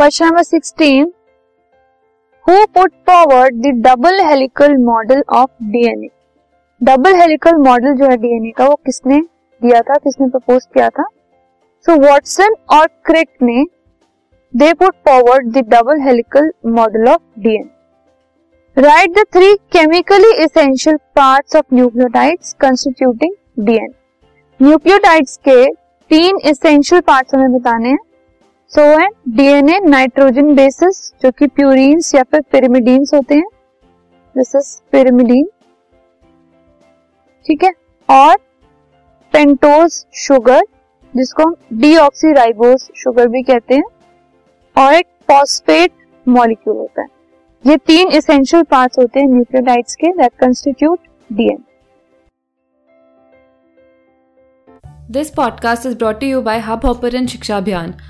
Question number sixteen who put forward the double helical model of DNA double helical model जो है DNA का, वो किसने दिया था, किसने प्रपोज किया था? सो वॉटसन और क्रिक ने they put forward the double helical model of DNA right the three chemically essential parts of nucleotides constituting DNA nucleotides के तीन इसेंशियल पार्ट्स हमें बताने हैं। सो है डीएनए नाइट्रोजन बेसिस जो कि प्यूरिन्स या फिर पिरिमिडीन्स होते हैं। दिस इज़ पिरिमिडीन ठीक है? और पेंटोज शुगर जिसको हम डीऑक्सीराइबोस शुगर भी कहते हैं, और एक फॉस्फेट मॉलिक्यूल होता है। ये तीन इसेंशियल पार्ट्स होते हैं न्यूक्लियोटाइड्स के that constitute DNA this podcast is brought you by Hubhopper Shiksha Abhiyan